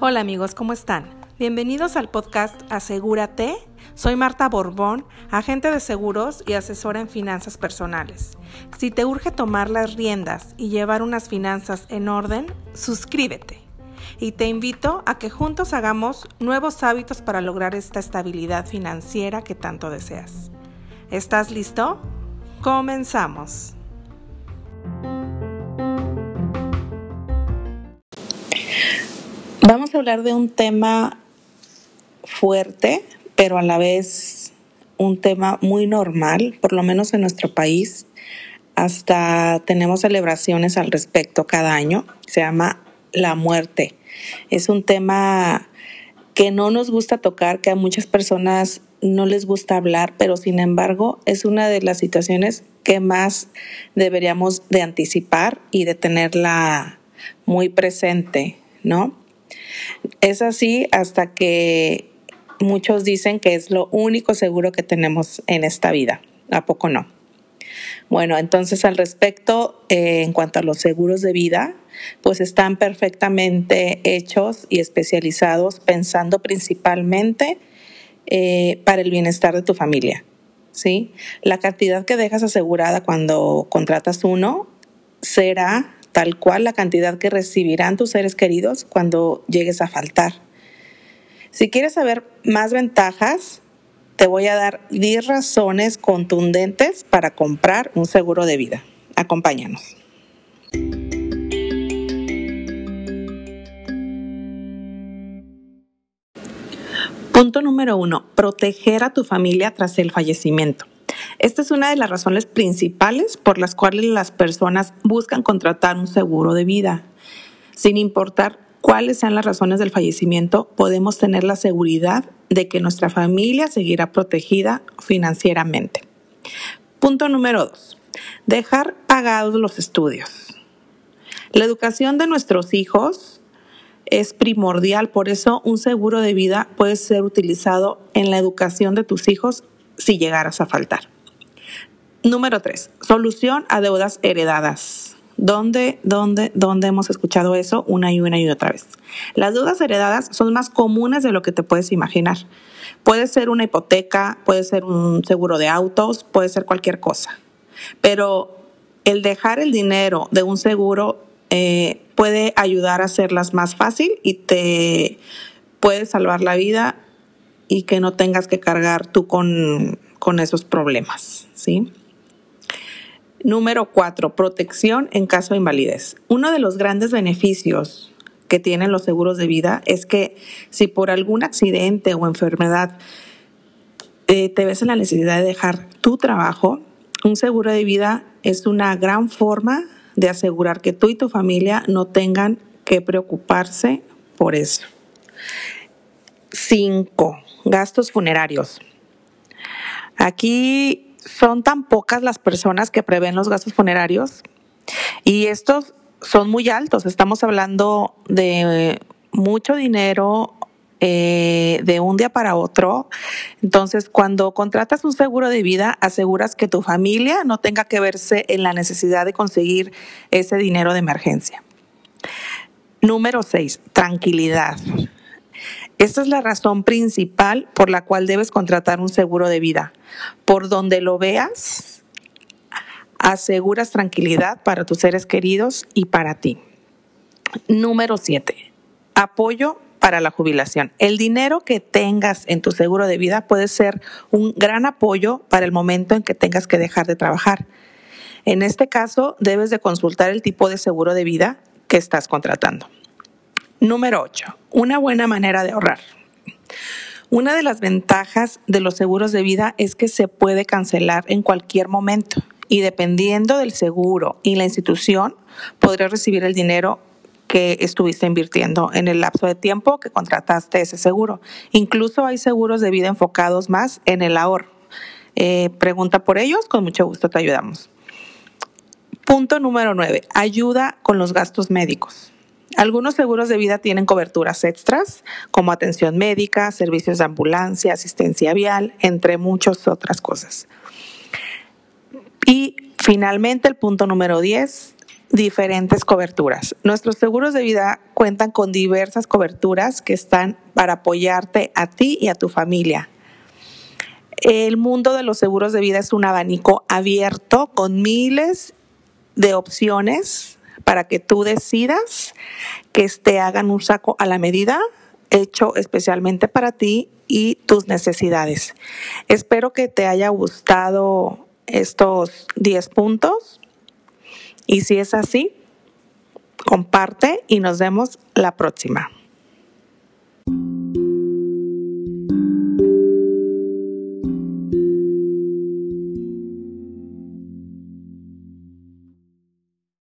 Hola amigos, ¿cómo están? Bienvenidos al podcast Asegúrate. Soy Marta Borbón, agente de seguros y asesora en finanzas personales. Si te urge tomar las riendas y llevar unas finanzas en orden, suscríbete. Y te invito a que juntos hagamos nuevos hábitos para lograr esta estabilidad financiera que tanto deseas. ¿Estás listo? Comenzamos. Vamos a hablar de un tema fuerte, pero a la vez un tema muy normal, por lo menos en nuestro país. Hasta tenemos celebraciones al respecto cada año. Se llama la muerte. Es un tema que no nos gusta tocar, que a muchas personas no les gusta hablar, pero sin embargo es una de las situaciones que más deberíamos de anticipar y de tenerla muy presente, ¿no? Es así hasta que muchos dicen que es lo único seguro que tenemos en esta vida. ¿A poco no? Bueno, entonces al respecto, eh, en cuanto a los seguros de vida, pues están perfectamente hechos y especializados pensando principalmente eh, para el bienestar de tu familia. ¿Sí? La cantidad que dejas asegurada cuando contratas uno será tal cual la cantidad que recibirán tus seres queridos cuando llegues a faltar. Si quieres saber más ventajas, te voy a dar 10 razones contundentes para comprar un seguro de vida. Acompáñanos. Punto número uno, proteger a tu familia tras el fallecimiento. Esta es una de las razones principales por las cuales las personas buscan contratar un seguro de vida. Sin importar cuáles sean las razones del fallecimiento, podemos tener la seguridad de que nuestra familia seguirá protegida financieramente. Punto número dos, dejar pagados los estudios. La educación de nuestros hijos es primordial, por eso un seguro de vida puede ser utilizado en la educación de tus hijos si llegaras a faltar. Número tres, solución a deudas heredadas. ¿Dónde, dónde, dónde hemos escuchado eso una y una y otra vez? Las deudas heredadas son más comunes de lo que te puedes imaginar. Puede ser una hipoteca, puede ser un seguro de autos, puede ser cualquier cosa. Pero el dejar el dinero de un seguro eh, puede ayudar a hacerlas más fácil y te puede salvar la vida y que no tengas que cargar tú con, con esos problemas, ¿sí? Número cuatro, protección en caso de invalidez. Uno de los grandes beneficios que tienen los seguros de vida es que si por algún accidente o enfermedad eh, te ves en la necesidad de dejar tu trabajo, un seguro de vida es una gran forma de asegurar que tú y tu familia no tengan que preocuparse por eso. Cinco, gastos funerarios. Aquí son tan pocas las personas que prevén los gastos funerarios y estos son muy altos. Estamos hablando de mucho dinero eh, de un día para otro. Entonces, cuando contratas un seguro de vida, aseguras que tu familia no tenga que verse en la necesidad de conseguir ese dinero de emergencia. Número seis, tranquilidad. Esta es la razón principal por la cual debes contratar un seguro de vida. Por donde lo veas, aseguras tranquilidad para tus seres queridos y para ti. Número 7. Apoyo para la jubilación. El dinero que tengas en tu seguro de vida puede ser un gran apoyo para el momento en que tengas que dejar de trabajar. En este caso, debes de consultar el tipo de seguro de vida que estás contratando. Número 8. Una buena manera de ahorrar. Una de las ventajas de los seguros de vida es que se puede cancelar en cualquier momento y dependiendo del seguro y la institución, podrás recibir el dinero que estuviste invirtiendo en el lapso de tiempo que contrataste ese seguro. Incluso hay seguros de vida enfocados más en el ahorro. Eh, pregunta por ellos, con mucho gusto te ayudamos. Punto número 9. Ayuda con los gastos médicos. Algunos seguros de vida tienen coberturas extras, como atención médica, servicios de ambulancia, asistencia vial, entre muchas otras cosas. Y Finalmente, el punto número 10, diferentes coberturas. Nuestros seguros de vida cuentan con diversas coberturas que están para apoyarte a ti y a tu familia. El mundo de los seguros de vida es un abanico abierto con miles de opciones para que tú decidas que te hagan un saco a la medida hecho especialmente para ti y tus necesidades. Espero que te haya gustado estos 10 puntos y si es así, comparte y nos vemos la próxima.